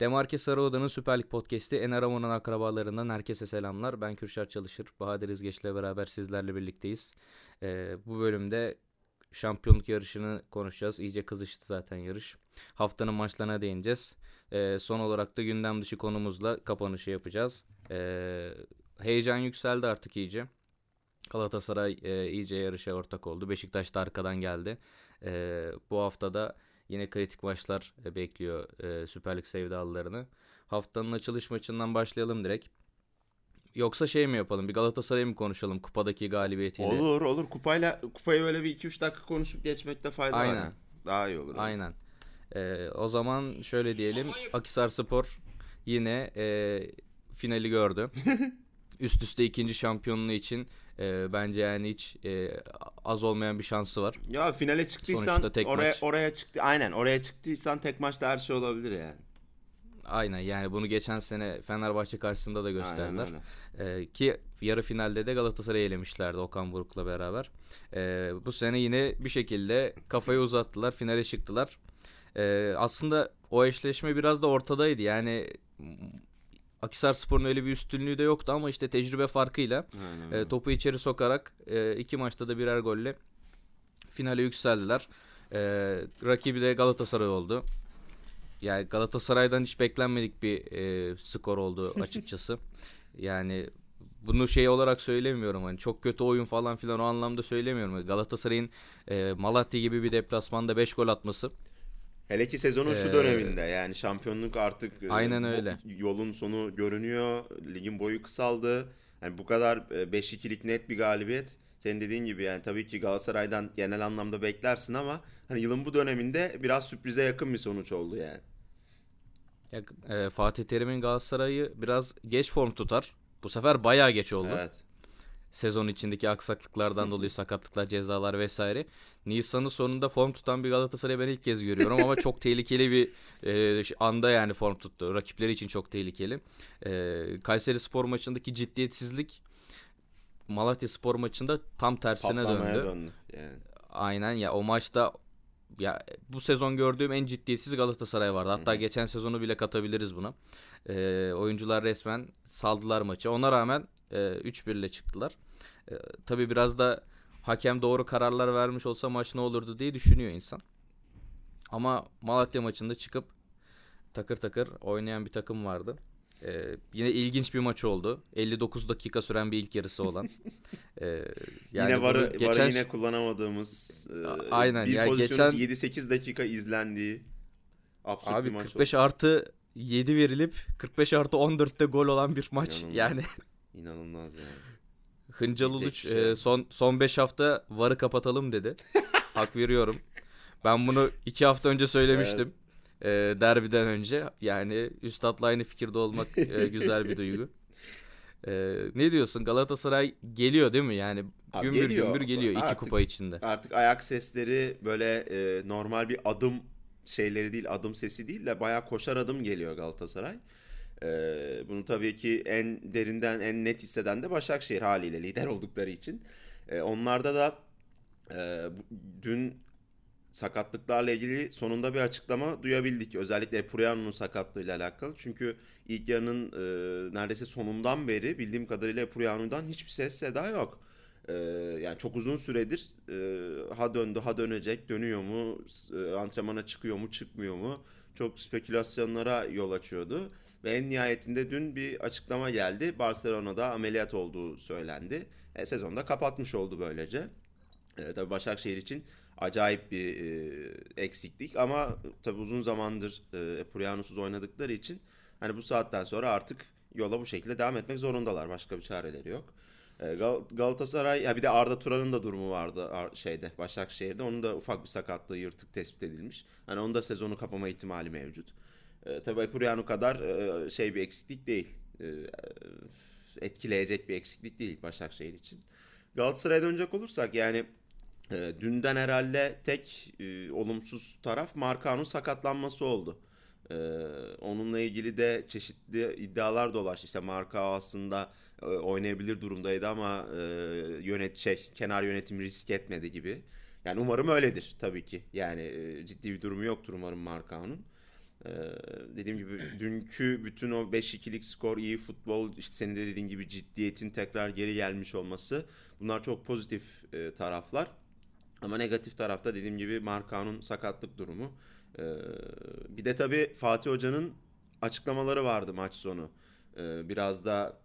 Demarke Sarıoda'nın Süper Lig Podcast'i En Aramon'un akrabalarından herkese selamlar. Ben Kürşat Çalışır. Bahadır İzgeç'le beraber sizlerle birlikteyiz. Ee, bu bölümde şampiyonluk yarışını konuşacağız. İyice kızıştı zaten yarış. Haftanın maçlarına değineceğiz. Ee, son olarak da gündem dışı konumuzla kapanışı yapacağız. Ee, heyecan yükseldi artık iyice. Galatasaray e, iyice yarışa ortak oldu. Beşiktaş da arkadan geldi. E, bu haftada yine kritik maçlar e, bekliyor e, Süper Lig sevdalılarını. Haftanın açılış maçından başlayalım direkt. Yoksa şey mi yapalım? Bir Galatasaray'ı mı konuşalım kupadaki galibiyetiyle? Olur olur. Kupayla kupayı böyle bir 2-3 dakika konuşup geçmekte fayda Aynen. var. yani. Daha iyi olur. Aynen. E, o zaman şöyle diyelim. Akisar Spor yine e, finali gördü. Üst üste ikinci şampiyonluğu için e, bence yani hiç e, az olmayan bir şansı var. Ya finale çıktıysan oraya maç. oraya çıktı. Aynen oraya çıktıysan tek maçta her şey olabilir yani. Aynen yani bunu geçen sene Fenerbahçe karşısında da gösterdiler. Aynen. Ee, ki yarı finalde de Galatasaray'ı elemişlerdi Okan Buruk'la beraber. Ee, bu sene yine bir şekilde kafayı uzattılar, finale çıktılar. Ee, aslında o eşleşme biraz da ortadaydı. Yani Akisar Spor'un öyle bir üstünlüğü de yoktu ama işte tecrübe farkıyla e, topu içeri sokarak e, iki maçta da birer golle finale yükseldiler. E, rakibi de Galatasaray oldu. Yani Galatasaray'dan hiç beklenmedik bir e, skor oldu açıkçası. yani bunu şey olarak söylemiyorum hani çok kötü oyun falan filan o anlamda söylemiyorum. Galatasaray'ın e, Malatya gibi bir deplasmanda 5 gol atması Hele ki sezonun şu Ee, döneminde yani şampiyonluk artık e, Aynen öyle. yolun sonu görünüyor. Ligin boyu kısaldı. Yani bu kadar e, 5-2'lik net bir galibiyet. Senin dediğin gibi yani tabii ki Galatasaray'dan genel anlamda beklersin ama hani yılın bu döneminde biraz sürprize yakın bir sonuç oldu yani. ya, e, Fatih Terim'in Galatasaray'ı biraz geç form tutar. Bu sefer bayağı geç oldu. Evet. Sezon içindeki aksaklıklardan dolayı sakatlıklar, cezalar vesaire. Nisan'ın sonunda form tutan bir Galatasaray'ı ben ilk kez görüyorum ama çok tehlikeli bir e, anda yani form tuttu. Rakipleri için çok tehlikeli. E, Kayseri Spor maçındaki ciddiyetsizlik Malatya Spor maçında tam tersine Patlamaya döndü. döndü. Yani. Aynen ya o maçta ya bu sezon gördüğüm en ciddiyetsiz Galatasaray vardı. Hatta geçen sezonu bile katabiliriz buna. Ee, oyuncular resmen saldılar maçı. Ona rağmen e, 3-1 ile çıktılar. E, tabii biraz da hakem doğru kararlar vermiş olsa maç ne olurdu diye düşünüyor insan. Ama Malatya maçında çıkıp takır takır oynayan bir takım vardı. Ee, yine ilginç bir maç oldu. 59 dakika süren bir ilk yarısı olan. Ee, yani yine varı, varı geçen- yine kullanamadığımız e, aynen bir ya, pozisyonun geçen- 7-8 dakika izlendiği absürt bir Abi maç 45 oldu. artı 7 verilip 45 artı 14'te gol olan bir maç. İnanılmaz. Yani İnanılmaz yani. Hıncal Uluç şey e, son son 5 hafta varı kapatalım dedi. Hak veriyorum. Ben bunu 2 hafta önce söylemiştim. E, derbiden önce. Yani üstadla aynı fikirde olmak e, güzel bir duygu. E, ne diyorsun? Galatasaray geliyor değil mi? Yani Abi gümbür geliyor. gümbür geliyor iki Artık- kupa içinde. Artık ayak sesleri böyle e, normal bir adım şeyleri değil, adım sesi değil de bayağı koşar adım geliyor Galatasaray. E, bunu tabii ki en derinden, en net hisseden de Başakşehir haliyle lider oldukları için. E, onlarda da e, dün sakatlıklarla ilgili sonunda bir açıklama duyabildik. Özellikle Epuriano'nun sakatlığıyla alakalı. Çünkü ilk yarının e, neredeyse sonundan beri bildiğim kadarıyla Epuriano'dan hiçbir ses seda yok. Ee, yani çok uzun süredir e, ha döndü ha dönecek dönüyor mu e, antrenmana çıkıyor mu çıkmıyor mu çok spekülasyonlara yol açıyordu ve en nihayetinde dün bir açıklama geldi Barcelona'da ameliyat olduğu söylendi e, sezonda kapatmış oldu böylece e, tabii Başakşehir için acayip bir e, eksiklik ama tabii uzun zamandır e, Epuriano'suz oynadıkları için hani bu saatten sonra artık yola bu şekilde devam etmek zorundalar başka bir çareleri yok. E, Gal- Galatasaray ya bir de Arda Turan'ın da durumu vardı Ar- şeyde Başakşehir'de. Onun da ufak bir sakatlığı yırtık tespit edilmiş. Hani onun da sezonu kapama ihtimali mevcut. E, tabii Epuriano kadar e, şey bir eksiklik değil. E, etkileyecek bir eksiklik değil Başakşehir için. Galatasaray'a dönecek olursak yani e, dünden herhalde tek olumsuz taraf Markao'nun sakatlanması oldu. Onunla ilgili de çeşitli iddialar dolaştı. İşte Markao aslında oynayabilir durumdaydı ama e, yönet şey kenar yönetim risk etmedi gibi. Yani umarım öyledir tabii ki. Yani ciddi bir durumu yoktur umarım Markao'nun. Ee, dediğim gibi dünkü bütün o 5-2'lik skor, iyi futbol, işte senin de dediğin gibi ciddiyetin tekrar geri gelmiş olması bunlar çok pozitif e, taraflar. Ama negatif tarafta dediğim gibi Markan'ın sakatlık durumu. Ee, bir de tabii Fatih Hoca'nın açıklamaları vardı maç sonu. Ee, biraz da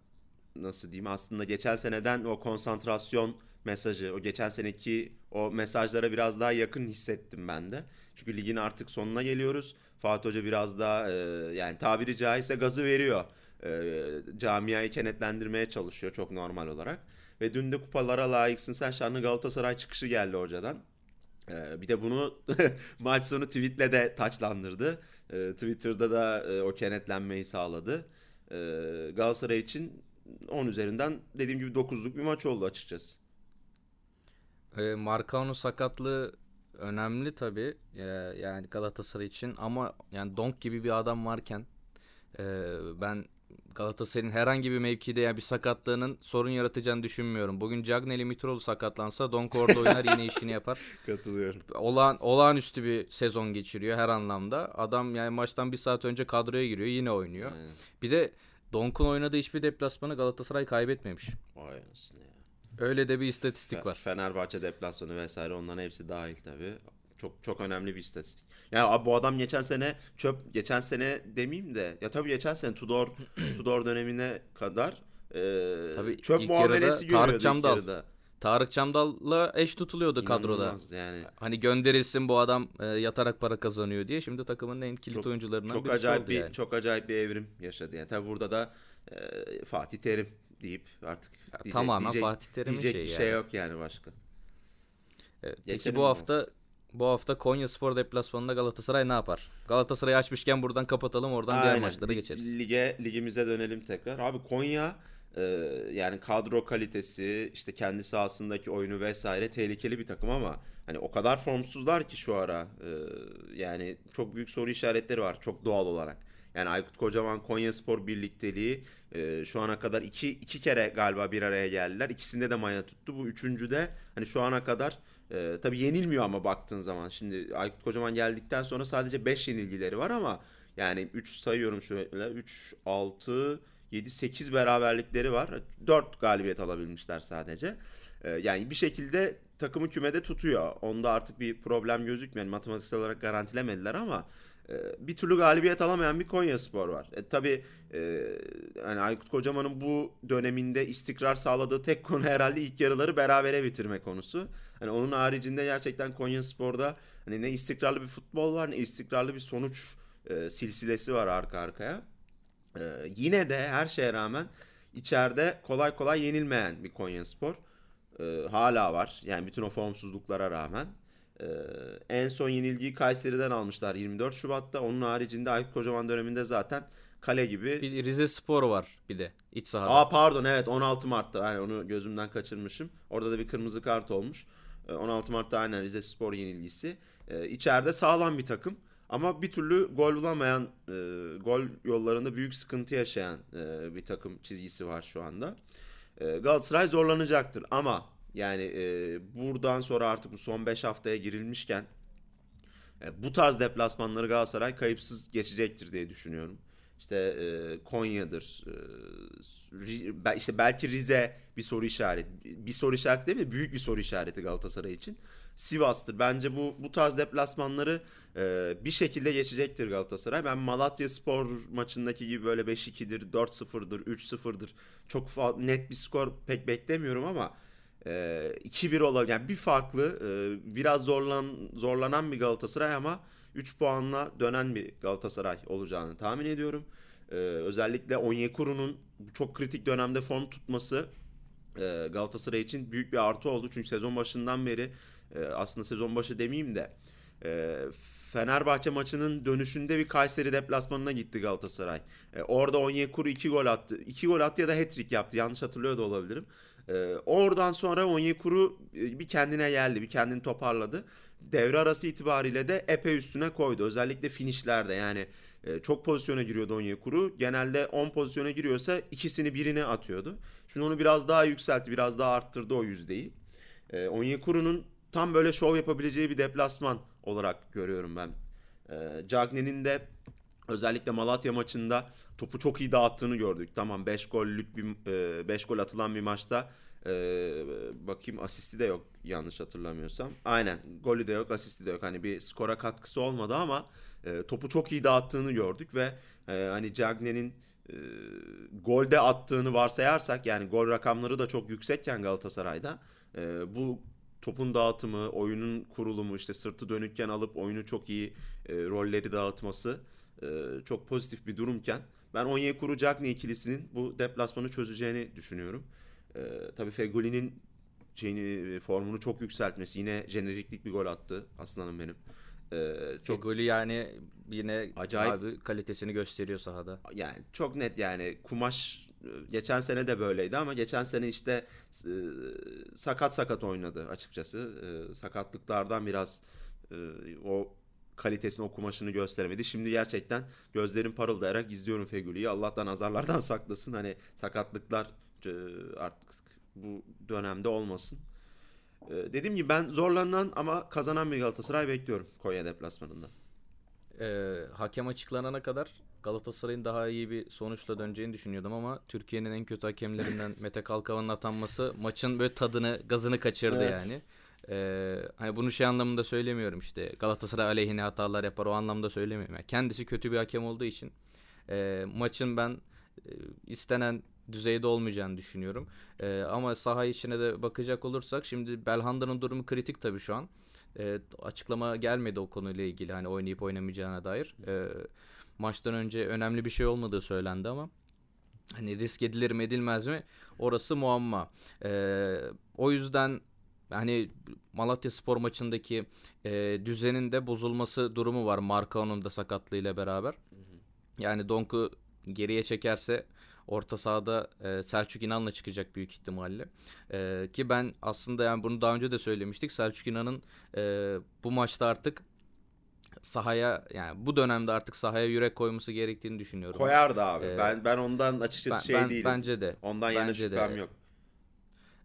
nasıl diyeyim aslında geçen seneden o konsantrasyon mesajı, o geçen seneki o mesajlara biraz daha yakın hissettim ben de. Çünkü ligin artık sonuna geliyoruz. Fatih Hoca biraz daha e, yani tabiri caizse gazı veriyor. E, camiayı kenetlendirmeye çalışıyor çok normal olarak. Ve dün de kupalara layıksın sen şanlı Galatasaray çıkışı geldi hocadan. E, bir de bunu maç sonu tweetle de taçlandırdı. E, Twitter'da da e, o kenetlenmeyi sağladı. E, Galatasaray için 10 üzerinden dediğim gibi 9'luk bir maç oldu açıkçası. E, Marcao'nun sakatlığı önemli tabi e, yani Galatasaray için ama yani Donk gibi bir adam varken e, ben Galatasaray'ın herhangi bir mevkide yani bir sakatlığının sorun yaratacağını düşünmüyorum. Bugün Cagney'li Mitroğlu sakatlansa Donk orada oynar yine işini yapar. Katılıyorum. Olağan, olağanüstü bir sezon geçiriyor her anlamda. Adam yani maçtan bir saat önce kadroya giriyor yine oynuyor. Aynen. Bir de Donk'un oynadığı hiçbir deplasmanı Galatasaray kaybetmemiş. Vay anasını ya. Öyle de bir istatistik var. Fenerbahçe deplasmanı vesaire onların hepsi dahil tabii. Çok çok önemli bir istatistik. Ya abi bu adam geçen sene çöp geçen sene demeyeyim de ya tabii geçen sene Tudor Tudor dönemine kadar e, tabii çöp muamelesi görüyordu Tarık Camdal. yarıda. Tarık Çamdal'la eş tutuluyordu İnanılmaz kadroda. Yani. Hani gönderilsin bu adam e, yatarak para kazanıyor diye. Şimdi takımın en kilit çok, oyuncularından çok birisi acayip oldu bir, yani. Çok acayip bir evrim yaşadı yani. Tabii burada da e, Fatih Terim deyip artık ya, diyecek, tamamen diyecek, Fatih Terim'in diyecek şeyi bir şey yok yani başka. Evet, peki bu hafta bu hafta Konya Spor deplasmanında Galatasaray ne yapar? Galatasaray'ı açmışken buradan kapatalım oradan Aynen. diğer maçlara geçeriz. Lige ligimize dönelim tekrar. Abi Konya e, yani kadro kalitesi işte kendi sahasındaki oyunu vesaire tehlikeli bir takım ama hani o kadar formsuzlar ki şu ara e, yani çok büyük soru işaretleri var çok doğal olarak. Yani Aykut Kocaman Konya Spor birlikteliği e, şu ana kadar iki, iki kere galiba bir araya geldiler. İkisinde de maya tuttu. Bu üçüncü de hani şu ana kadar e, tabii yenilmiyor ama baktığın zaman. Şimdi Aykut Kocaman geldikten sonra sadece 5 yenilgileri var ama yani 3 sayıyorum şöyle 3, 6, 7, 8 beraberlikleri var. 4 galibiyet alabilmişler sadece. E, yani bir şekilde takımı kümede tutuyor. Onda artık bir problem gözükmüyor. Yani matematiksel olarak garantilemediler ama bir türlü galibiyet alamayan bir Konya Spor var. E, tabii e, yani Aykut Kocaman'ın bu döneminde istikrar sağladığı tek konu herhalde ilk yarıları berabere bitirme konusu. Hani onun haricinde gerçekten Konya Spor'da hani ne istikrarlı bir futbol var ne istikrarlı bir sonuç e, silsilesi var arka arkaya. E, yine de her şeye rağmen içeride kolay kolay yenilmeyen bir Konya Spor e, hala var. Yani bütün o formsuzluklara rağmen. Ee, en son yenilgiyi Kayseri'den almışlar 24 Şubat'ta. Onun haricinde Aykut Kocaman döneminde zaten kale gibi. Bir Rize Spor var bir de iç sahada. Aa pardon evet 16 Mart'ta. Yani onu gözümden kaçırmışım. Orada da bir kırmızı kart olmuş. 16 ee, Mart'ta aynen Rize Spor yenilgisi. Ee, içeride sağlam bir takım. Ama bir türlü gol bulamayan, e, gol yollarında büyük sıkıntı yaşayan e, bir takım çizgisi var şu anda. E, Galatasaray zorlanacaktır ama yani e, buradan sonra artık bu son 5 haftaya girilmişken e, bu tarz deplasmanları Galatasaray kayıpsız geçecektir diye düşünüyorum. İşte e, Konya'dır, e, işte belki Rize bir soru işareti, bir soru işareti değil mi? Büyük bir soru işareti Galatasaray için. Sivas'tır. Bence bu bu tarz deplasmanları e, bir şekilde geçecektir Galatasaray. Ben Malatya Spor maçındaki gibi böyle 5-2'dir, 4-0'dır, 3-0'dır çok net bir skor pek beklemiyorum ama e, ee, 2-1 olan yani bir farklı e, biraz zorlan zorlanan bir Galatasaray ama 3 puanla dönen bir Galatasaray olacağını tahmin ediyorum. E, özellikle Onyekuru'nun çok kritik dönemde form tutması e, Galatasaray için büyük bir artı oldu. Çünkü sezon başından beri e, aslında sezon başı demeyeyim de Fenerbahçe maçının dönüşünde bir Kayseri deplasmanına gitti Galatasaray. Orada Onyekuru 2 gol attı. 2 gol attı ya da hat-trick yaptı. Yanlış hatırlıyor da olabilirim. Ee, oradan sonra Onyekuru e, bir kendine geldi, bir kendini toparladı. Devre arası itibariyle de epey üstüne koydu. Özellikle finishlerde yani e, çok pozisyona giriyordu Onyekuru. Genelde 10 pozisyona giriyorsa ikisini birine atıyordu. Şimdi onu biraz daha yükseltti, biraz daha arttırdı o yüzdeyi. E, Onyekuru'nun tam böyle şov yapabileceği bir deplasman olarak görüyorum ben. E, Cagney'in de Özellikle Malatya maçında topu çok iyi dağıttığını gördük. Tamam 5 gollük bir 5 gol atılan bir maçta e, bakayım asisti de yok yanlış hatırlamıyorsam. Aynen golü de yok asisti de yok. Hani bir skora katkısı olmadı ama e, topu çok iyi dağıttığını gördük ve e, hani Cagne'nin e, golde attığını varsayarsak yani gol rakamları da çok yüksekken Galatasaray'da e, bu topun dağıtımı, oyunun kurulumu işte sırtı dönükken alıp oyunu çok iyi e, rolleri dağıtması e, çok pozitif bir durumken ben Onyekuru Cagney ikilisinin bu deplasmanı çözeceğini düşünüyorum. E, tabii Fegoli'nin şeyini, formunu çok yükseltmesi yine jeneriklik bir gol attı aslanım benim. Ee, çok golü yani yine acayip abi kalitesini gösteriyor sahada. Yani çok net yani kumaş geçen sene de böyleydi ama geçen sene işte e, sakat sakat oynadı açıkçası. E, sakatlıklardan biraz e, o kalitesini, o kumaşını gösteremedi. Şimdi gerçekten gözlerim parıldayarak izliyorum Fegüli'yi. Allah'tan azarlardan saklasın. Hani sakatlıklar e, artık bu dönemde olmasın. E, dediğim gibi ben zorlanan ama kazanan bir Galatasaray bekliyorum Konya deplasmanında. E, hakem açıklanana kadar Galatasaray'ın daha iyi bir sonuçla döneceğini düşünüyordum ama Türkiye'nin en kötü hakemlerinden Mete Kalkavan'ın atanması maçın böyle tadını, gazını kaçırdı evet. yani. Ee, hani bunu şey anlamında söylemiyorum işte Galatasaray aleyhine hatalar yapar o anlamda söylemiyorum. Yani kendisi kötü bir hakem olduğu için e, maçın ben e, istenen düzeyde olmayacağını düşünüyorum. E, ama saha içine de bakacak olursak şimdi Belhanda'nın durumu kritik tabii şu an. E, açıklama gelmedi o konuyla ilgili hani oynayıp oynamayacağına dair. E, maçtan önce önemli bir şey olmadığı söylendi ama hani risk edilir mi edilmez mi orası muamma. E, o yüzden hani Malatya Spor maçındaki e, düzenin de bozulması durumu var Markao'nun da sakatlığıyla beraber. Yani Donk'u geriye çekerse orta sahada e, Selçuk İnan'la çıkacak büyük ihtimalle. E, ki ben aslında yani bunu daha önce de söylemiştik. Selçuk İnan'ın e, bu maçta artık sahaya yani bu dönemde artık sahaya yürek koyması gerektiğini düşünüyorum. Koyardı abi. Ee, ben ben ondan açıkçası ben, şey ben, değilim. Bence de. Ondan yana şüphem yok.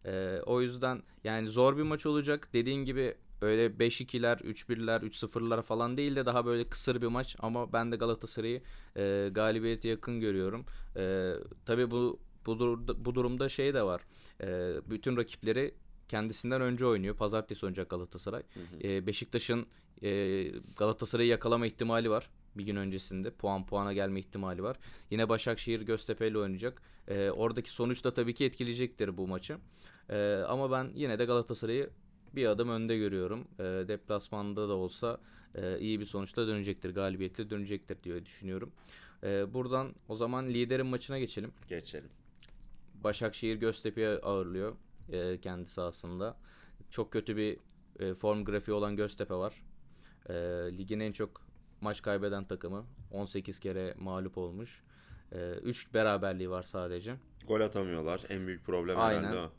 Ee, o yüzden yani zor bir maç olacak. Dediğin gibi öyle 5-2'ler, 3-1'ler, 3-0'lar falan değil de daha böyle kısır bir maç ama ben de Galatasaray'ı e, galibiyete yakın görüyorum. E, tabii bu bu, dur- bu durumda şey de var. E, bütün rakipleri kendisinden önce oynuyor. Pazartesi oynayacak Galatasaray. Hı hı. E, Beşiktaş'ın e, Galatasaray'ı yakalama ihtimali var bir gün öncesinde. Puan puana gelme ihtimali var. Yine Başakşehir Göztepe ile oynayacak. E, oradaki sonuç da tabii ki etkileyecektir bu maçı. E, ama ben yine de Galatasaray'ı bir adım önde görüyorum. E, deplasmanda da olsa e, iyi bir sonuçla dönecektir. Galibiyetle dönecektir diye düşünüyorum. E, buradan o zaman liderin maçına geçelim. Geçelim. Başakşehir Göztepe'yi ağırlıyor e, kendi sahasında. Çok kötü bir e, form grafiği olan Göztepe var. E, ligin en çok maç kaybeden takımı. 18 kere mağlup olmuş. 3 e, beraberliği var sadece. Gol atamıyorlar. En büyük problem Aynen. herhalde o.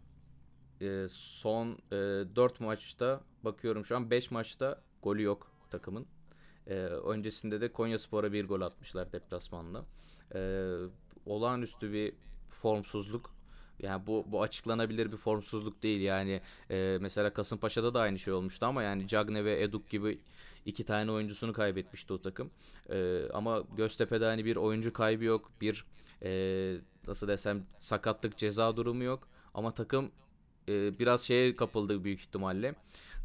E, son e, 4 maçta bakıyorum şu an 5 maçta golü yok takımın. E, öncesinde de Konya Spor'a bir gol atmışlar deplasmanda. E, olağanüstü bir formsuzluk. Yani bu bu açıklanabilir bir formsuzluk değil. Yani e, mesela Kasımpaşa'da da aynı şey olmuştu ama yani Cagne ve Eduk gibi iki tane oyuncusunu kaybetmişti o takım. E, ama Göztepe'de hani bir oyuncu kaybı yok. Bir e, nasıl desem sakatlık ceza durumu yok. Ama takım e, biraz şeye kapıldı büyük ihtimalle.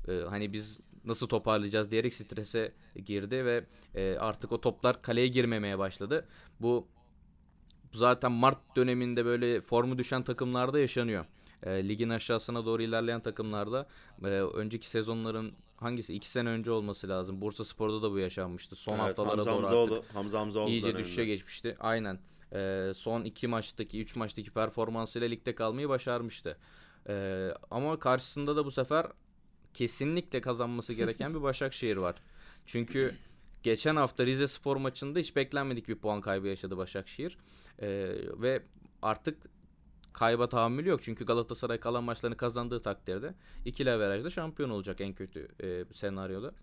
E, hani biz nasıl toparlayacağız diyerek strese girdi ve e, artık o toplar kaleye girmemeye başladı. Bu zaten Mart döneminde böyle formu düşen takımlarda yaşanıyor. E, ligin aşağısına doğru ilerleyen takımlarda e, önceki sezonların hangisi iki sene önce olması lazım. Bursa Spor'da da bu yaşanmıştı. Son evet, haftalara Hamza doğru Hamzaoğlu, artık Hamza Hamzaoğlu iyice düşüşe geçmişti. Aynen. E, son iki maçtaki, üç maçtaki performansıyla ligde kalmayı başarmıştı. E, ama karşısında da bu sefer kesinlikle kazanması gereken bir Başakşehir var. Çünkü geçen hafta Rize Spor maçında hiç beklenmedik bir puan kaybı yaşadı Başakşehir. E, ve artık kayba tahammülü yok. Çünkü Galatasaray kalan maçlarını kazandığı takdirde ikili averajda şampiyon olacak en kötü e, senaryoda.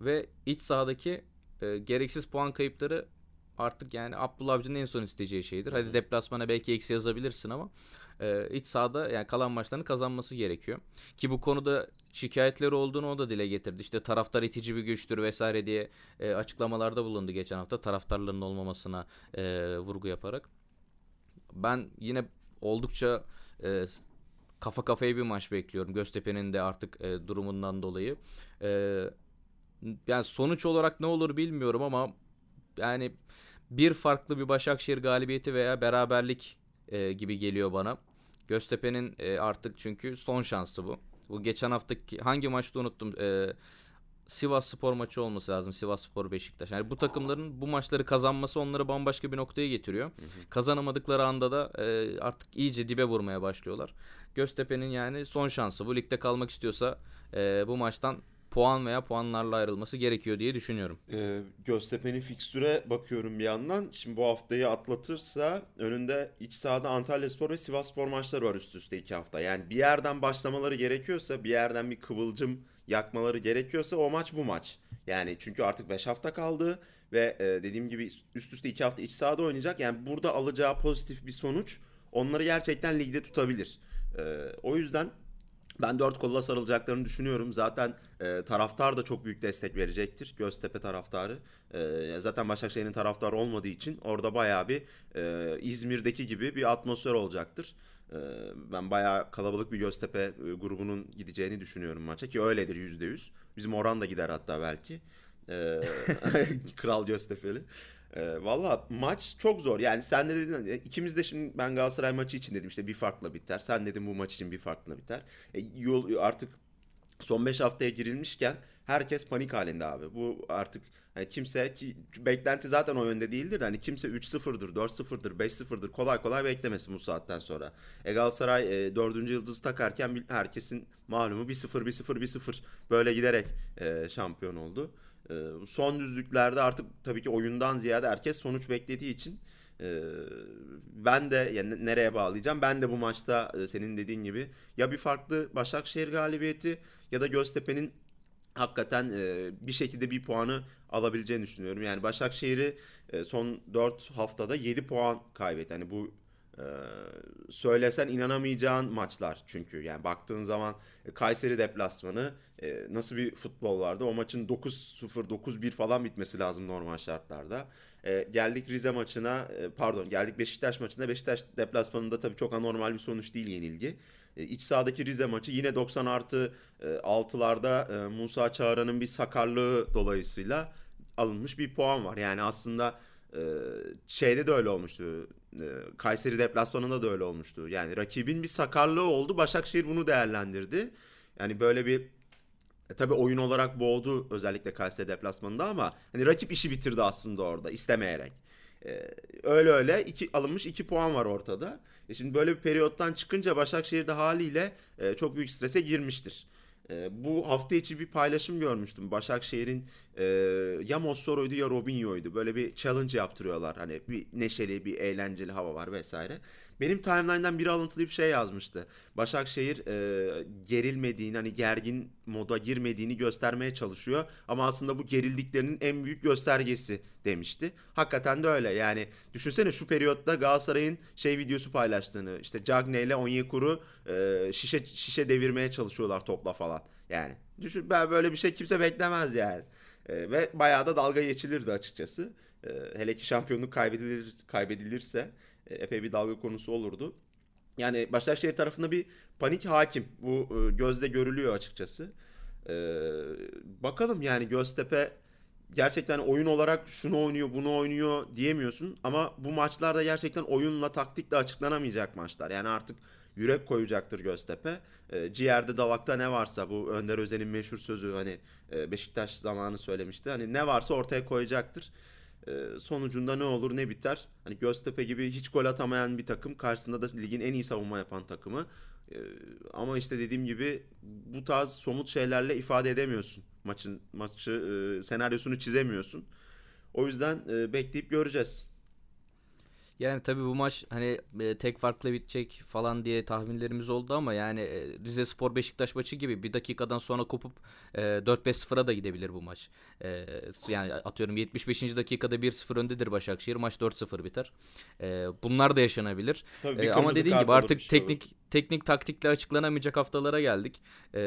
Ve iç sahadaki e, gereksiz puan kayıpları artık yani Abdullah Avcı'nın en son isteyeceği şeydir. Hadi deplasmana belki eksi yazabilirsin ama e, iç sahada yani kalan maçlarını kazanması gerekiyor. Ki bu konuda şikayetleri olduğunu o da dile getirdi. İşte taraftar itici bir güçtür vesaire diye e, açıklamalarda bulundu geçen hafta taraftarların olmamasına e, vurgu yaparak. Ben yine oldukça e, kafa kafaya bir maç bekliyorum. Göztepe'nin de artık e, durumundan dolayı. E, yani sonuç olarak ne olur bilmiyorum ama yani bir farklı bir Başakşehir galibiyeti veya beraberlik e, gibi geliyor bana. Göztepe'nin e, artık çünkü son şansı bu. Bu geçen haftaki hangi maçta unuttum. E, Sivas Spor maçı olması lazım. Sivas Spor Beşiktaş. Yani bu takımların bu maçları kazanması onları bambaşka bir noktaya getiriyor. Hı hı. Kazanamadıkları anda da e, artık iyice dibe vurmaya başlıyorlar. Göztepe'nin yani son şansı. Bu ligde kalmak istiyorsa e, bu maçtan puan veya puanlarla ayrılması gerekiyor diye düşünüyorum. Ee, Göztepe'nin fikstüre bakıyorum bir yandan. Şimdi bu haftayı atlatırsa önünde iç sahada Antalya Spor ve Sivas Spor maçları var üst üste iki hafta. Yani bir yerden başlamaları gerekiyorsa, bir yerden bir kıvılcım yakmaları gerekiyorsa o maç bu maç. Yani çünkü artık 5 hafta kaldı ve e, dediğim gibi üst üste 2 hafta iç sahada oynayacak. Yani burada alacağı pozitif bir sonuç onları gerçekten ligde tutabilir. E, o yüzden ben dört kolla sarılacaklarını düşünüyorum. Zaten e, taraftar da çok büyük destek verecektir. Göztepe taraftarı. E, zaten Başakşehir'in taraftarı olmadığı için orada bayağı bir e, İzmir'deki gibi bir atmosfer olacaktır. E, ben bayağı kalabalık bir Göztepe e, grubunun gideceğini düşünüyorum maça ki öyledir yüzde yüz. Bizim Orhan da gider hatta belki. E, Kral Göztepe'li. E, Valla maç çok zor. Yani sen de dedin hani, ikimiz de şimdi ben Galatasaray maçı için dedim işte bir farkla biter. Sen dedin bu maç için bir farkla biter. E, yol artık son 5 haftaya girilmişken herkes panik halinde abi. Bu artık hani kimse ki beklenti zaten o yönde değildir de hani kimse 3-0'dır, 4-0'dır, 5-0'dır kolay kolay beklemesin bu saatten sonra. E Galatasaray e, 4. yıldızı takarken herkesin malumu 1-0 1-0 1-0 böyle giderek e, şampiyon oldu. E, son düzlüklerde artık tabii ki oyundan ziyade herkes sonuç beklediği için e, ben de yani nereye bağlayacağım? Ben de bu maçta e, senin dediğin gibi ya bir farklı Başakşehir galibiyeti ya da Göztepe'nin hakikaten e, bir şekilde bir puanı alabileceğini düşünüyorum. Yani Başakşehir'i son 4 haftada 7 puan kaybetti. Yani bu e, söylesen inanamayacağın maçlar çünkü. Yani baktığın zaman e, Kayseri deplasmanı e, nasıl bir futbol vardı? O maçın 9-0, 9-1 falan bitmesi lazım normal şartlarda. E, geldik Rize maçına, pardon geldik Beşiktaş maçında. Beşiktaş deplasmanında tabii çok anormal bir sonuç değil yenilgi. İç sahadaki Rize maçı yine 90 artı e, 6'larda e, Musa Çağrı'nın bir sakarlığı dolayısıyla alınmış bir puan var. Yani aslında şeyde de öyle olmuştu. E, Kayseri deplasmanında da öyle olmuştu. Yani rakibin bir sakarlığı oldu. Başakşehir bunu değerlendirdi. Yani böyle bir e, tabii oyun olarak boğdu özellikle Kayseri deplasmanında ama hani rakip işi bitirdi aslında orada istemeyerek. E, öyle öyle iki, alınmış 2 puan var ortada. E şimdi böyle bir periyottan çıkınca Başakşehir de haliyle e, çok büyük strese girmiştir. E, bu hafta içi bir paylaşım görmüştüm. Başakşehir'in e, ya Mossoro'ydu ya Robinho'ydu. Böyle bir challenge yaptırıyorlar. Hani bir neşeli, bir eğlenceli hava var vesaire. Benim timeline'dan biri alıntılı bir şey yazmıştı. Başakşehir e, gerilmediğini, hani gergin moda girmediğini göstermeye çalışıyor. Ama aslında bu gerildiklerinin en büyük göstergesi demişti. Hakikaten de öyle. Yani düşünsene şu periyotta Galatasaray'ın şey videosu paylaştığını. işte Cagne ile Onyekuru e, şişe şişe devirmeye çalışıyorlar topla falan. Yani düşün ben böyle bir şey kimse beklemez yani. E, ve bayağı da dalga geçilirdi açıkçası. E, hele ki şampiyonluk kaybedilir, kaybedilirse epey bir dalga konusu olurdu. Yani Başakşehir tarafında bir panik hakim. Bu e, gözle görülüyor açıkçası. E, bakalım yani Göztepe gerçekten oyun olarak şunu oynuyor bunu oynuyor diyemiyorsun. Ama bu maçlarda gerçekten oyunla taktikle açıklanamayacak maçlar. Yani artık yürek koyacaktır Göztepe. E, ciğerde dalakta ne varsa bu Önder Özen'in meşhur sözü hani e, Beşiktaş zamanı söylemişti. Hani ne varsa ortaya koyacaktır. E, sonucunda ne olur ne biter. Hani Göztepe gibi hiç gol atamayan bir takım karşısında da ligin en iyi savunma yapan takımı. E, ama işte dediğim gibi bu tarz somut şeylerle ifade edemiyorsun. Maçın maçı e, senaryosunu çizemiyorsun. O yüzden e, bekleyip göreceğiz. Yani tabii bu maç hani e, tek farklı bitecek falan diye tahminlerimiz oldu ama yani e, Rize Spor Beşiktaş maçı gibi bir dakikadan sonra kopup e, 4-5-0'a da gidebilir bu maç. E, yani atıyorum 75. dakikada 1-0 öndedir Başakşehir. Maç 4-0 biter. E, bunlar da yaşanabilir. Tabii E, ama dediğin gibi artık şey olur. Teknik taktikle açıklanamayacak haftalara geldik. E,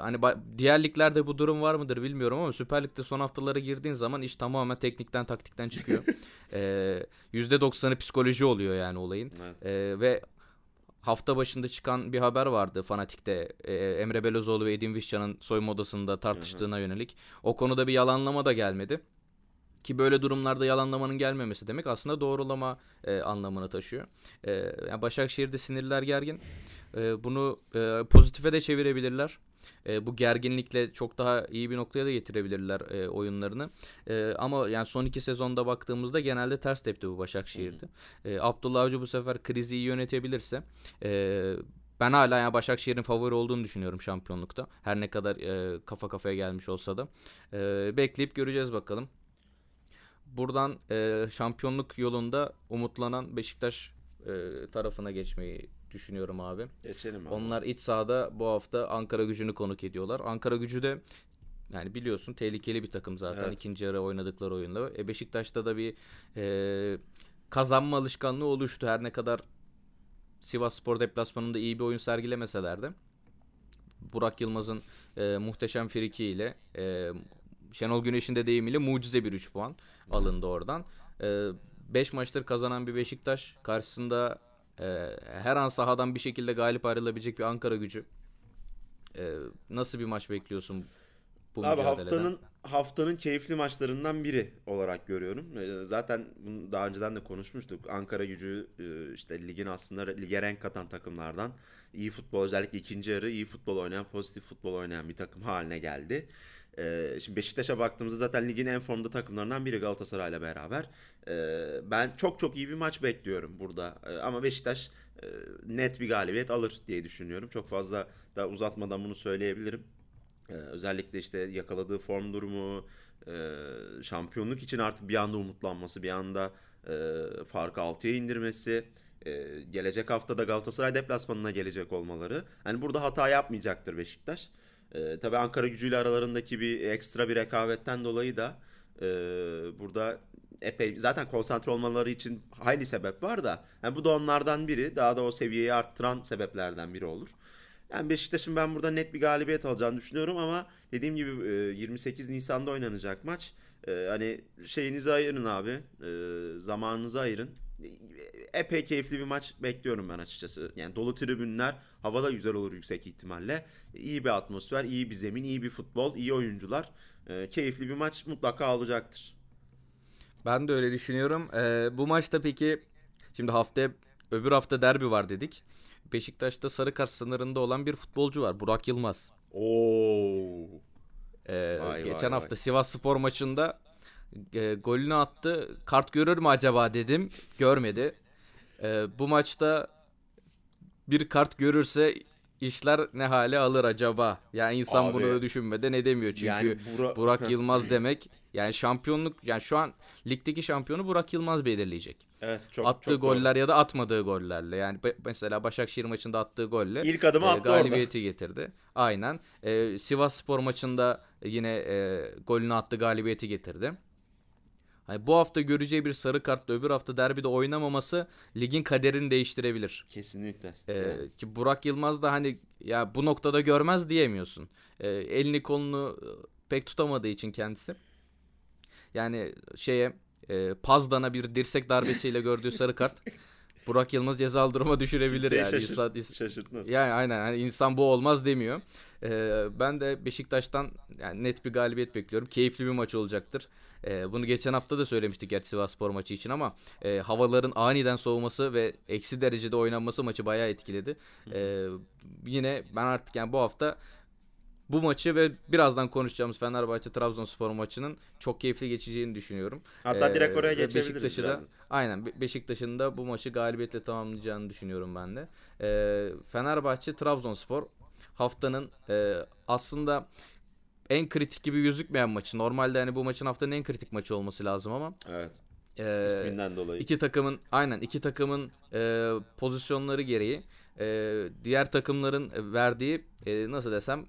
hani diğer liglerde bu durum var mıdır bilmiyorum ama Süper Lig'de son haftalara girdiğin zaman iş tamamen teknikten taktikten çıkıyor. e, %90'ı psikoloji oluyor yani olayın. Evet. E, ve hafta başında çıkan bir haber vardı Fanatik'te e, Emre Belözoğlu ve Edin Visca'nın soyunma odasında tartıştığına yönelik. O konuda bir yalanlama da gelmedi. Ki böyle durumlarda yalanlamanın gelmemesi demek aslında doğrulama e, anlamını taşıyor. E, yani Başakşehir'de sinirler gergin. E, bunu e, pozitife de çevirebilirler. E, bu gerginlikle çok daha iyi bir noktaya da getirebilirler e, oyunlarını. E, ama yani son iki sezonda baktığımızda genelde ters tepti bu Başakşehir'de. E, Abdullah Avcı bu sefer krizi iyi yönetebilirse e, ben hala yani Başakşehir'in favori olduğunu düşünüyorum şampiyonlukta. Her ne kadar e, kafa kafaya gelmiş olsa da. E, bekleyip göreceğiz bakalım. Buradan e, şampiyonluk yolunda umutlanan Beşiktaş e, tarafına geçmeyi düşünüyorum abi. Geçelim abi. Onlar iç sahada bu hafta Ankara gücünü konuk ediyorlar. Ankara gücü de yani biliyorsun tehlikeli bir takım zaten Evet. ikinci yarı oynadıkları oyunda. E, Beşiktaş'ta da bir e, kazanma alışkanlığı oluştu. Her ne kadar Sivas Spor deplasmanında iyi bir oyun sergilemeseler de. Burak Yılmaz'ın e, muhteşem friki ile e, Şenol Güneş'in de deyimiyle mucize bir 3 puan alındı oradan. 5 maçtır kazanan bir Beşiktaş karşısında e, her an sahadan bir şekilde galip ayrılabilecek bir Ankara gücü. E, nasıl bir maç bekliyorsun bu Abi haftanın haftanın keyifli maçlarından biri olarak görüyorum. Ee, Zaten bunu daha önceden de konuşmuştuk. Ankara Gücü e, işte ligin aslında lige renk katan takımlardan. iyi futbol özellikle ikinci yarı iyi futbol oynayan, pozitif futbol oynayan bir takım haline geldi. Ee, Şimdi Beşiktaş'a baktığımızda zaten ligin en formda takımlarından biri Galatasaray'la beraber. Ee, Ben çok çok iyi bir maç bekliyorum burada. Ee, Ama Beşiktaş e, net bir galibiyet alır diye düşünüyorum. Çok fazla da uzatmadan bunu söyleyebilirim. Ee, özellikle işte yakaladığı form durumu, e, şampiyonluk için artık bir anda umutlanması, bir anda e, farkı 6'ya indirmesi, e, gelecek hafta da Galatasaray deplasmanına gelecek olmaları. Hani burada hata yapmayacaktır Beşiktaş. E, tabii Ankara gücüyle aralarındaki bir ekstra bir rekabetten dolayı da e, burada epey zaten konsantre olmaları için hayli sebep var da yani bu da onlardan biri. Daha da o seviyeyi arttıran sebeplerden biri olur. Yani Beşiktaş'ın ben burada net bir galibiyet alacağını düşünüyorum ama dediğim gibi e, 28 Nisan'da oynanacak maç. E, Hani şeyinizi ayırın abi. e, Zamanınızı ayırın. E, Epey keyifli bir maç bekliyorum ben açıkçası. Yani dolu tribünler, hava da güzel olur yüksek ihtimalle. İyi bir atmosfer, iyi bir zemin, iyi bir futbol, iyi oyuncular. E, Keyifli bir maç mutlaka olacaktır. Ben de öyle düşünüyorum. Ee, bu maçta peki şimdi haftaya öbür hafta derbi var dedik. Beşiktaş'ta sarı kart sınırında olan bir futbolcu var. Burak Yılmaz. Oo. Ee, Vay, geçen vay, hafta vay. Sivas Spor maçında e, golünü attı. Kart görür mü acaba dedim. Görmedi. Ee, bu maçta bir kart görürse işler ne hale alır acaba? Yani insan Abi, bunu düşünmeden edemiyor. Çünkü yani Bura- Burak Yılmaz demek yani şampiyonluk yani şu an ligdeki şampiyonu Burak Yılmaz belirleyecek. Evet çok attığı çok doğru. goller ya da atmadığı gollerle. Yani mesela Başakşehir maçında attığı golle İlk adımı e, attı orada. galibiyeti getirdi. Aynen. E, Sivas Spor maçında yine e, golünü attı, galibiyeti getirdi. Hani bu hafta göreceği bir sarı kartla öbür hafta derbide oynamaması ligin kaderini değiştirebilir. Kesinlikle. Ee, Yani. ki Burak Yılmaz da hani ya bu noktada görmez diyemiyorsun. Ee, elini kolunu e, pek tutamadığı için kendisi. Yani şeye e, Pazdan'a bir dirsek darbesiyle gördüğü sarı kart Burak Yılmaz cezalı duruma düşürebilir Kimseyi yani. şaşırt- İnsan- is- şaşırtmaz. yani aynen hani insan bu olmaz demiyor. Ee, ben de Beşiktaş'tan yani net bir galibiyet bekliyorum. Keyifli bir maç olacaktır. Ee, bunu geçen hafta da söylemiştik gerçi Sivasspor maçı için ama e, havaların aniden soğuması ve eksi derecede oynanması maçı bayağı etkiledi. Ee, yine ben artık yani bu hafta bu maçı ve birazdan konuşacağımız Fenerbahçe Trabzonspor maçının çok keyifli geçeceğini düşünüyorum. Hatta Ee, direkt oraya geçebiliriz Beşiktaş'ı da aynen Be- Beşiktaş'ın da bu maçı galibiyetle tamamlayacağını düşünüyorum ben de. Ee, Fenerbahçe Trabzonspor haftanın e, aslında en kritik gibi gözükmeyen maçı. Normalde hani bu maçın haftanın en kritik maçı olması lazım ama Evet. Ee, İsminden dolayı. İki takımın aynen iki takımın e, pozisyonları gereği e, diğer takımların verdiği e, nasıl desem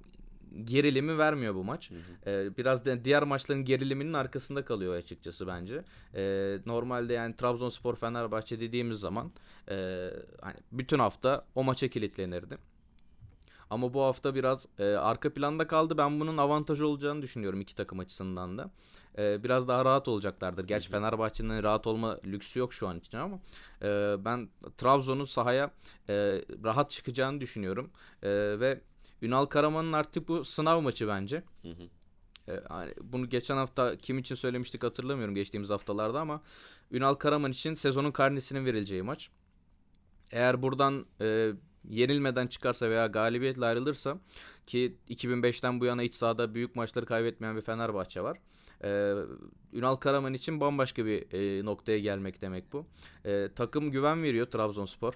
gerilimi vermiyor bu maç. Hı hı. Ee, biraz da diğer maçların geriliminin arkasında kalıyor açıkçası bence. Ee, normalde yani Trabzonspor Fenerbahçe dediğimiz zaman e, hani bütün hafta o maça kilitlenirdi. Ama bu hafta biraz e, arka planda kaldı. Ben bunun avantajı olacağını düşünüyorum iki takım açısından da. E, biraz daha rahat olacaklardır. Gerçi Fenerbahçe'nin rahat olma lüksü yok şu an için ama e, ben Trabzon'un sahaya e, rahat çıkacağını düşünüyorum. E, ve Ünal Karaman'ın artık bu sınav maçı bence. Hı hı. Ee, hani bunu geçen hafta kim için söylemiştik hatırlamıyorum geçtiğimiz haftalarda ama Ünal Karaman için sezonun karnesinin verileceği maç. Eğer buradan e, yenilmeden çıkarsa veya galibiyetle ayrılırsa ki 2005'ten bu yana iç sahada büyük maçları kaybetmeyen bir Fenerbahçe var. Ee, Ünal Karaman için bambaşka bir e, noktaya gelmek demek bu. E, takım güven veriyor Trabzonspor.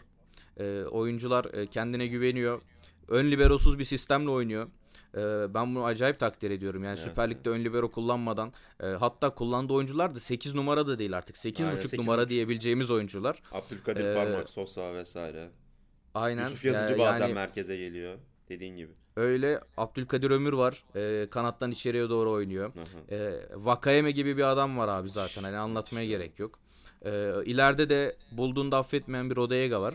E, oyuncular e, kendine güveniyor ön liberosuz bir sistemle oynuyor. Ee, ben bunu acayip takdir ediyorum. Yani evet, Süper Lig'de ön libero kullanmadan e, hatta kullandığı oyuncular da 8 numara da değil artık. 8.5 numara 8. diyebileceğimiz oyuncular. Abdülkadir ee, Parmak, Sosa vesaire. Aynen. Yusuf Yazıcı ee, bazen yani, merkeze geliyor. Dediğin gibi. Öyle Abdülkadir Ömür var. E, kanattan içeriye doğru oynuyor. E, Vakayeme gibi bir adam var abi zaten. Hani anlatmaya gerek yok. E, ileride de bulduğunda affetmeyen bir Rodega var.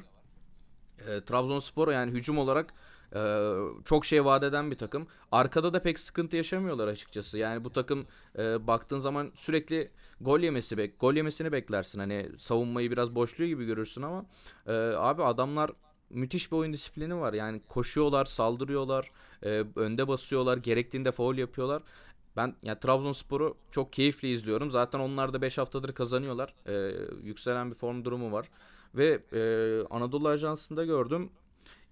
E, Trabzonspor yani hücum olarak ee, çok şey vaat eden bir takım. Arkada da pek sıkıntı yaşamıyorlar açıkçası. Yani bu takım e, baktığın zaman sürekli gol yemesi bek gol yemesini beklersin. Hani savunmayı biraz boşluyor gibi görürsün ama e, abi adamlar müthiş bir oyun disiplini var. Yani koşuyorlar, saldırıyorlar, e, önde basıyorlar, gerektiğinde faul yapıyorlar. Ben ya Trabzonspor'u çok keyifli izliyorum. Zaten onlar da 5 haftadır kazanıyorlar. E, yükselen bir form durumu var. Ve e, Anadolu Ajansı'nda gördüm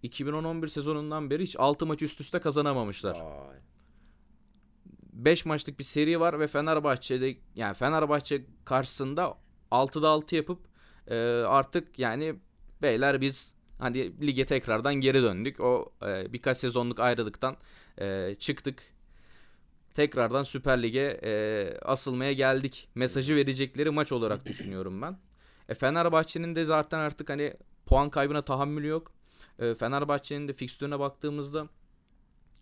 2010-11 sezonundan beri hiç 6 maç üst üste kazanamamışlar. Vay. 5 maçlık bir seri var ve Fenerbahçe'de yani Fenerbahçe karşısında 6'da 6 yapıp e, artık yani beyler biz hani lige tekrardan geri döndük. O e, birkaç sezonluk ayrılıktan e, çıktık. Tekrardan Süper Lig'e e, asılmaya geldik. Mesajı verecekleri maç olarak düşünüyorum ben. E, Fenerbahçe'nin de zaten artık hani puan kaybına tahammülü yok. E, Fenerbahçe'nin de fikstürüne baktığımızda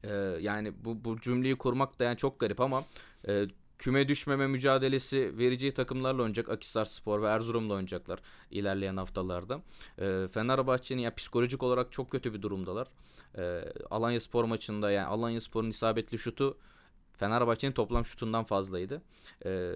e, yani bu, bu cümleyi kurmak da yani çok garip ama e, küme düşmeme mücadelesi vereceği takımlarla oynayacak. Akisar Spor ve Erzurum'la oynayacaklar ilerleyen haftalarda. E, Fenerbahçe'nin ya psikolojik olarak çok kötü bir durumdalar. E, Alanya Spor maçında yani Alanya Spor'un isabetli şutu Fenerbahçe'nin toplam şutundan fazlaydı. E,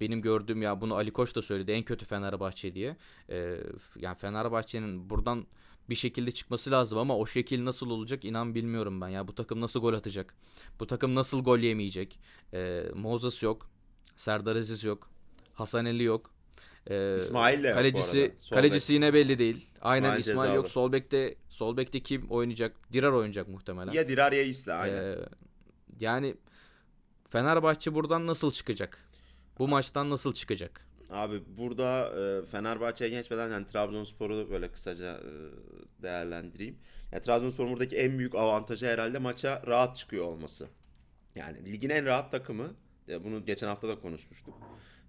benim gördüğüm ya bunu Ali Koç da söyledi en kötü Fenerbahçe diye. E, yani Fenerbahçe'nin buradan bir şekilde çıkması lazım ama o şekil nasıl olacak inan bilmiyorum ben ya. Bu takım nasıl gol atacak? Bu takım nasıl gol yemeyecek? Ee, Moses yok. Serdar Aziz yok. Hasan Ali yok. Ee, İsmail de kalecisi, Kalecisi yine belli değil. Aynen İsmail, İsmail yok. Sol bekte sol bekte kim oynayacak? Dirar oynayacak muhtemelen. Ya Dirar ya Isla aynen. Ee, yani Fenerbahçe buradan nasıl çıkacak? Bu maçtan nasıl çıkacak? Abi burada e, Fenerbahçe'ye geçmeden yani Trabzonspor'u böyle kısaca e, değerlendireyim. Yani Trabzonspor'un buradaki en büyük avantajı herhalde maça rahat çıkıyor olması. Yani ligin en rahat takımı. E, bunu geçen hafta da konuşmuştuk.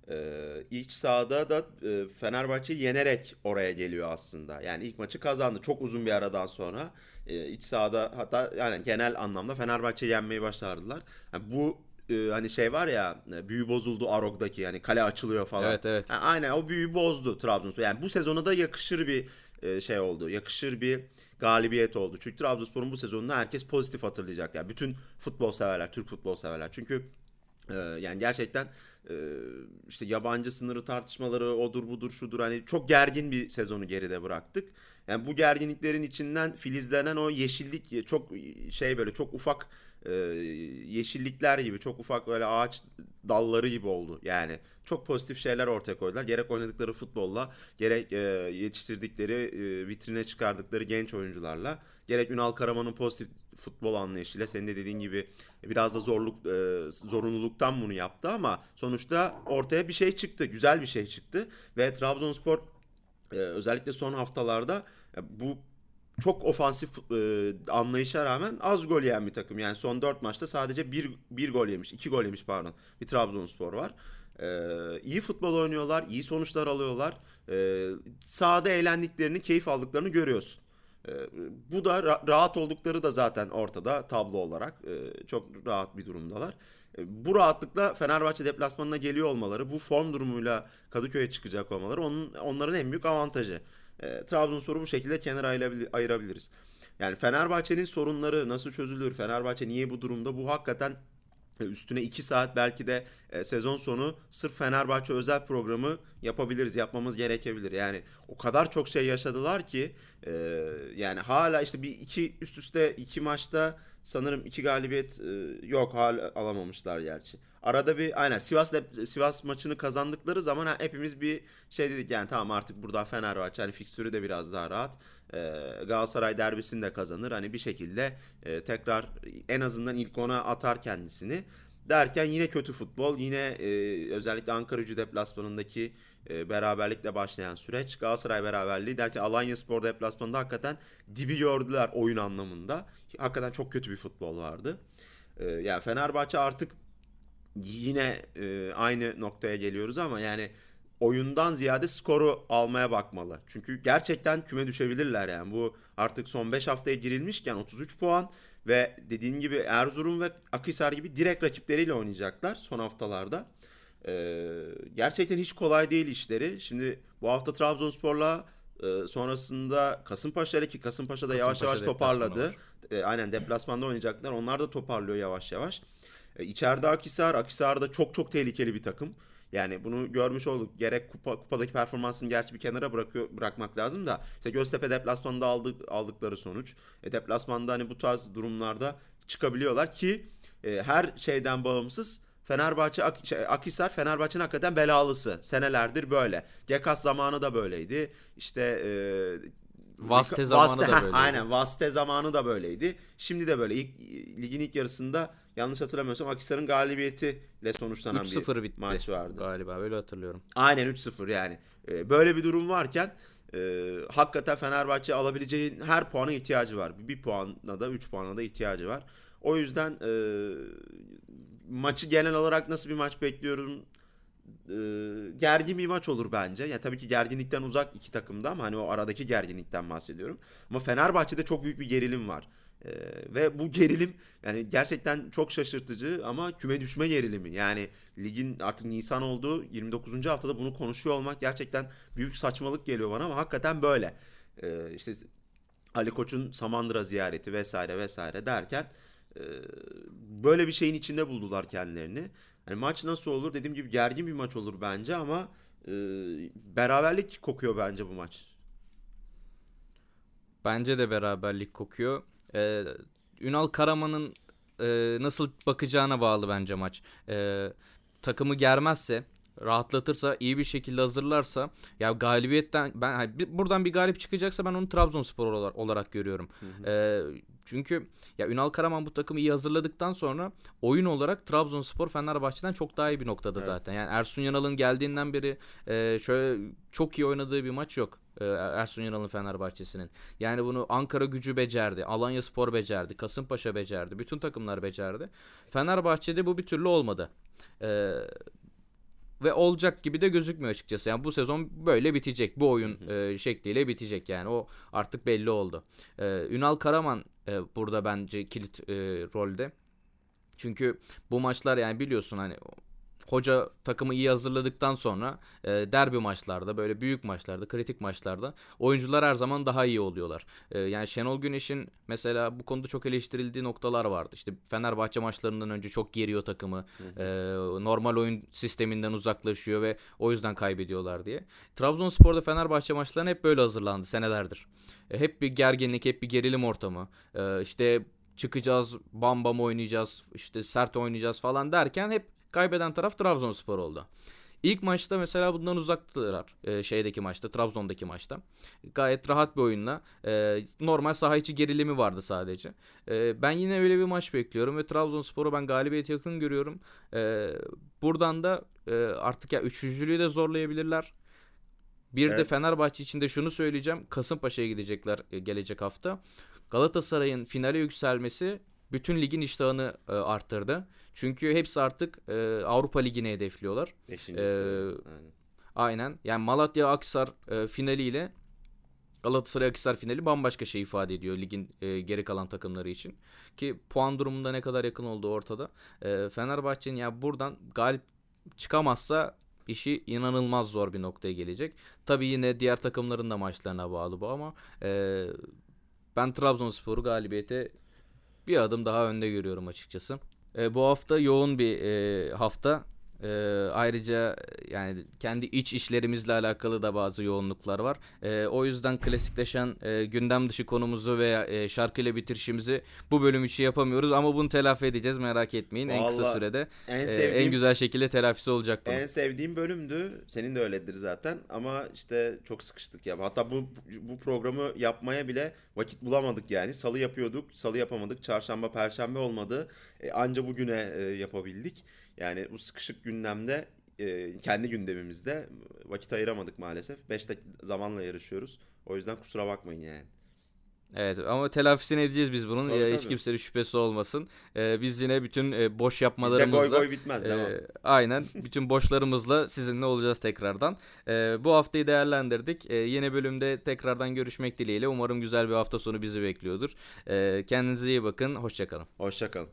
E, iç sahada da e, Fenerbahçe yenerek oraya geliyor aslında. Yani ilk maçı kazandı çok uzun bir aradan sonra. E, iç sahada hatta yani genel anlamda Fenerbahçe yenmeyi başardılar. Yani bu e, hani şey var ya e, büyü bozuldu Arog'daki yani kale açılıyor falan. Evet evet. Yani aynen o büyü bozdu Trabzonspor. Yani bu sezona da yakışır bir e, şey oldu. Yakışır bir galibiyet oldu. Çünkü Trabzonspor'un bu sezonunu herkes pozitif hatırlayacak. Yani bütün futbol severler, Türk futbol severler. Çünkü e, yani gerçekten e, işte yabancı sınırı tartışmaları odur budur şudur hani çok gergin bir sezonu geride bıraktık. Yani bu gerginliklerin içinden filizlenen o yeşillik çok şey böyle çok ufak e, yeşillikler gibi çok ufak böyle ağaç dalları gibi oldu. Yani çok pozitif şeyler ortaya koydular. Gerek oynadıkları futbolla, gerek e, yetiştirdikleri, e, vitrine çıkardıkları genç oyuncularla, gerek Ünal Karaman'ın pozitif futbol anlayışıyla senin de dediğin gibi biraz da zorluk e, zorunluluktan bunu yaptı ama sonuçta ortaya bir şey çıktı. Güzel bir şey çıktı ve Trabzonspor e, özellikle son haftalarda bu çok ofansif e, anlayışa rağmen az gol yiyen bir takım. Yani son 4 maçta sadece 1 bir, bir gol yemiş, 2 gol yemiş pardon. Bir Trabzonspor var. Ee, iyi futbol oynuyorlar, iyi sonuçlar alıyorlar. Ee, sahada eğlendiklerini, keyif aldıklarını görüyorsun. Ee, bu da ra- rahat oldukları da zaten ortada tablo olarak. Ee, çok rahat bir durumdalar. Ee, bu rahatlıkla Fenerbahçe deplasmanına geliyor olmaları, bu form durumuyla Kadıköy'e çıkacak olmaları onun onların en büyük avantajı. Ee, Trabzonspor'u bu şekilde kenara ayırabil- ayırabiliriz. Yani Fenerbahçe'nin sorunları nasıl çözülür? Fenerbahçe niye bu durumda? Bu hakikaten e, üstüne 2 saat belki de e, sezon sonu sırf Fenerbahçe özel programı yapabiliriz, yapmamız gerekebilir. Yani o kadar çok şey yaşadılar ki e, yani hala işte bir iki üst üste iki maçta sanırım iki galibiyet e, yok hala alamamışlar gerçi. Arada bir aynen Sivas Sivas maçını kazandıkları zaman ha, hepimiz bir şey dedik yani tamam artık buradan Fenerbahçe hani fikstürü de biraz daha rahat. E, Galatasaray derbisini de kazanır. Hani bir şekilde e, tekrar en azından ilk ona atar kendisini. Derken yine kötü futbol. Yine e, özellikle Ankara Gücü deplasmanındaki e, beraberlikle başlayan süreç. Galatasaray beraberliği derken Alanya Spor deplasmanında hakikaten dibi gördüler oyun anlamında. Hakikaten çok kötü bir futbol vardı. E, yani Fenerbahçe artık yine e, aynı noktaya geliyoruz ama yani oyundan ziyade skoru almaya bakmalı. Çünkü gerçekten küme düşebilirler yani. Bu artık son 5 haftaya girilmişken 33 puan ve dediğin gibi Erzurum ve Akhisar gibi direkt rakipleriyle oynayacaklar son haftalarda. Ee, gerçekten hiç kolay değil işleri. Şimdi bu hafta Trabzonspor'la e, sonrasında Kasımpaşa ile ki Kasımpaşa da yavaş yavaş toparladı. E, aynen deplasmanda oynayacaklar. Onlar da toparlıyor yavaş yavaş. E, içeride Akhisar. Akhisar da çok çok tehlikeli bir takım. Yani bunu görmüş olduk. Gerek kupa, kupadaki performansını gerçi bir kenara bırakıyor bırakmak lazım da işte Göztepe deplasmanında aldık, aldıkları sonuç. E, deplasmanda hani bu tarz durumlarda çıkabiliyorlar ki e, her şeyden bağımsız Fenerbahçe Ak şey, Akhisar Fenerbahçe'nin hakikaten belalısı. Senelerdir böyle. Gekas zamanı da böyleydi. İşte e, Vaste zamanı Vaste, da böyleydi. Aynen Vaste zamanı da böyleydi. Şimdi de böyle. İlk, ligin ilk yarısında yanlış hatırlamıyorsam Akhisar'ın galibiyetiyle sonuçlanan bir 3-0 bitti maç vardı. galiba öyle hatırlıyorum. Aynen 3-0 yani. Ee, böyle bir durum varken e, hakikaten Fenerbahçe alabileceği her puana ihtiyacı var. Bir puana da 3 puana da ihtiyacı var. O yüzden e, maçı genel olarak nasıl bir maç bekliyorum? E, gergin bir maç olur bence. Yani tabii ki gerginlikten uzak iki takımda ama hani o aradaki gerginlikten bahsediyorum. Ama Fenerbahçe'de çok büyük bir gerilim var. Ee, ve bu gerilim yani gerçekten çok şaşırtıcı ama küme düşme gerilimi. Yani ligin artık Nisan olduğu 29. haftada bunu konuşuyor olmak gerçekten büyük saçmalık geliyor bana ama hakikaten böyle. Ee, işte Ali Koç'un Samandıra ziyareti vesaire vesaire derken e, böyle bir şeyin içinde buldular kendilerini. Hani maç nasıl olur? Dediğim gibi gergin bir maç olur bence ama e, beraberlik kokuyor bence bu maç. Bence de beraberlik kokuyor. Ee, Ünal Karaman'ın e, nasıl bakacağına bağlı bence maç. Ee, takımı germezse, rahatlatırsa, iyi bir şekilde hazırlarsa ya galibiyetten ben hani buradan bir galip çıkacaksa ben onu Trabzonspor olarak, görüyorum. Ee, çünkü ya Ünal Karaman bu takımı iyi hazırladıktan sonra oyun olarak Trabzonspor Fenerbahçe'den çok daha iyi bir noktada Evet. zaten. Yani Ersun Yanal'ın geldiğinden beri e, şöyle çok iyi oynadığı bir maç yok. E, Ersun Yanal'ın Fenerbahçe'sinin. Yani bunu Ankara gücü becerdi. Alanya Spor becerdi. Kasımpaşa becerdi. Bütün takımlar becerdi. Fenerbahçe'de bu bir türlü olmadı. Ee, ve olacak gibi de gözükmüyor açıkçası. Yani bu sezon böyle bitecek. Bu oyun e, şekliyle bitecek yani. O artık belli oldu. Ee, Ünal Karaman e, burada bence kilit e, rolde. Çünkü bu maçlar yani biliyorsun hani hoca takımı iyi hazırladıktan sonra e, derbi maçlarda böyle büyük maçlarda kritik maçlarda oyuncular her zaman daha iyi oluyorlar. E, yani Şenol Güneş'in mesela bu konuda çok eleştirildiği noktalar vardı. İşte Fenerbahçe maçlarından önce çok geriyor takımı. E, normal oyun sisteminden uzaklaşıyor ve o yüzden kaybediyorlar diye. Trabzonspor'da Fenerbahçe maçlarına hep böyle hazırlandı senelerdir. E, hep bir gerginlik, hep bir gerilim ortamı. E, işte çıkacağız, bam bam oynayacağız, işte sert oynayacağız falan derken hep kaybeden taraf Trabzonspor oldu. İlk maçta mesela bundan uzaktılar e, şeydeki maçta, Trabzon'daki maçta. Gayet rahat bir oyunla. e, normal saha içi gerilimi vardı sadece. E, ben yine öyle bir maç bekliyorum ve Trabzonspor'u ben galibiyet yakın görüyorum. E, buradan da e, artık ya üçüncülüğü de zorlayabilirler. Bir de Evet. Fenerbahçe için de şunu söyleyeceğim. Kasımpaşa'ya gidecekler e, gelecek hafta. Galatasaray'ın finale yükselmesi bütün ligin iştahını e, arttırdı. Çünkü hepsi artık e, Avrupa Ligi'ni hedefliyorlar. Beşinci sıra. Aynen. Aynen. Yani Malatya Aksar e, finaliyle Galatasaray Akhisar finali bambaşka şey ifade ediyor ligin e, geri kalan takımları için. Ki puan durumunda ne kadar yakın olduğu ortada. E, Fenerbahçe'nin ya buradan galip çıkamazsa işi inanılmaz zor bir noktaya gelecek. Tabii yine diğer takımların da maçlarına bağlı bu ama e, ben Trabzonspor'u galibiyete bir adım daha önde görüyorum açıkçası. E, bu hafta yoğun bir e, hafta. E, ayrıca yani kendi iç işlerimizle alakalı da bazı yoğunluklar var. E, o yüzden klasikleşen e, gündem dışı konumuzu veya e, şarkıyla bitirişimizi bu bölüm için yapamıyoruz ama bunu telafi edeceğiz merak etmeyin. En kısa Vallahi sürede En e, sevdiğim en güzel şekilde telafisi olacak bunun. En sevdiğim bölümdü. Senin de öyledir zaten. Ama işte çok sıkıştık ya. Hatta bu bu programı yapmaya bile vakit bulamadık yani. Salı yapıyorduk, salı yapamadık. Çarşamba, perşembe olmadı. E, anca bugüne e, yapabildik. Yani bu sıkışık gündemde e, kendi gündemimizde vakit ayıramadık maalesef. 5 zamanla yarışıyoruz. O yüzden kusura bakmayın yani. Evet ama telafisini edeceğiz biz bunun. Tabii, Hiç tabii. kimsenin şüphesi olmasın. Ee, biz yine bütün e, boş Bizde yapmalarımızla goy goy bitmez mi? Ee, aynen. Bütün boşlarımızla sizinle olacağız tekrardan. Ee, bu haftayı değerlendirdik. Ee, yeni bölümde tekrardan görüşmek dileğiyle. Umarım güzel bir hafta sonu bizi bekliyordur. Ee, kendinize iyi bakın. Hoşçakalın. Hoşçakalın.